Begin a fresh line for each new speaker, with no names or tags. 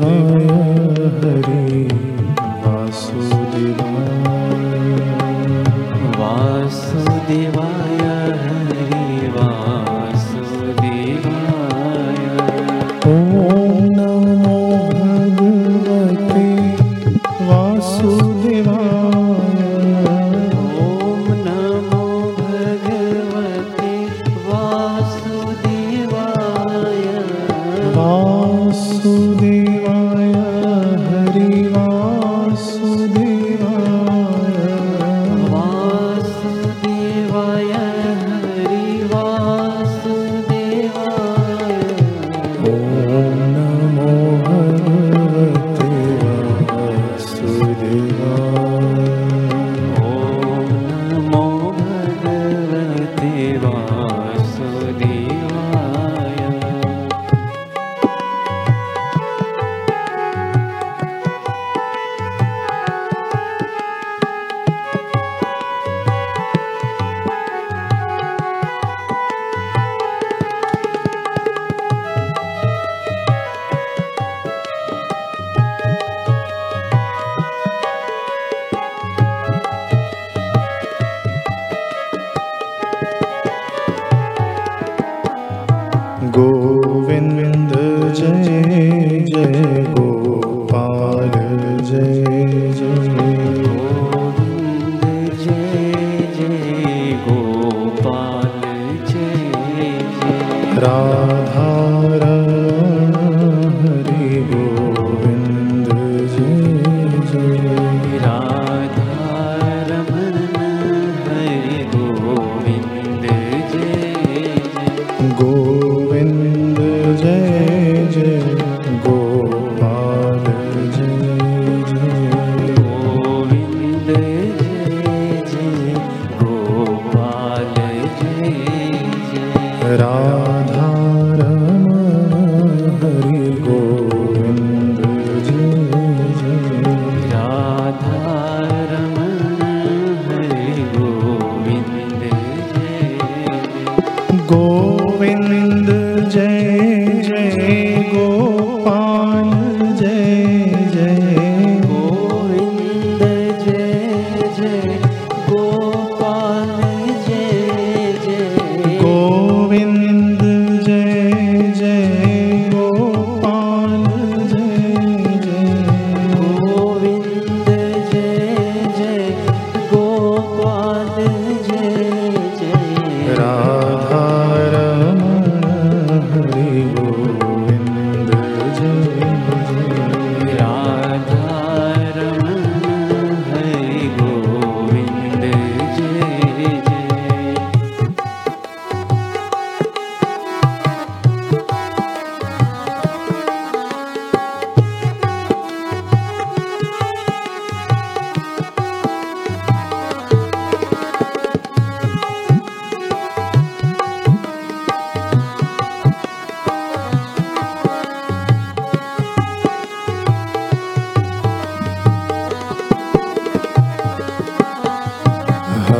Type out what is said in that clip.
वासुदेवाय
हरि वासुदेवाय।
वासुदेवाय हरि
गोविन्द जय जय गोपाल जय जय।
गोविन्द जय जय गोपाल जय जय
गोविन्द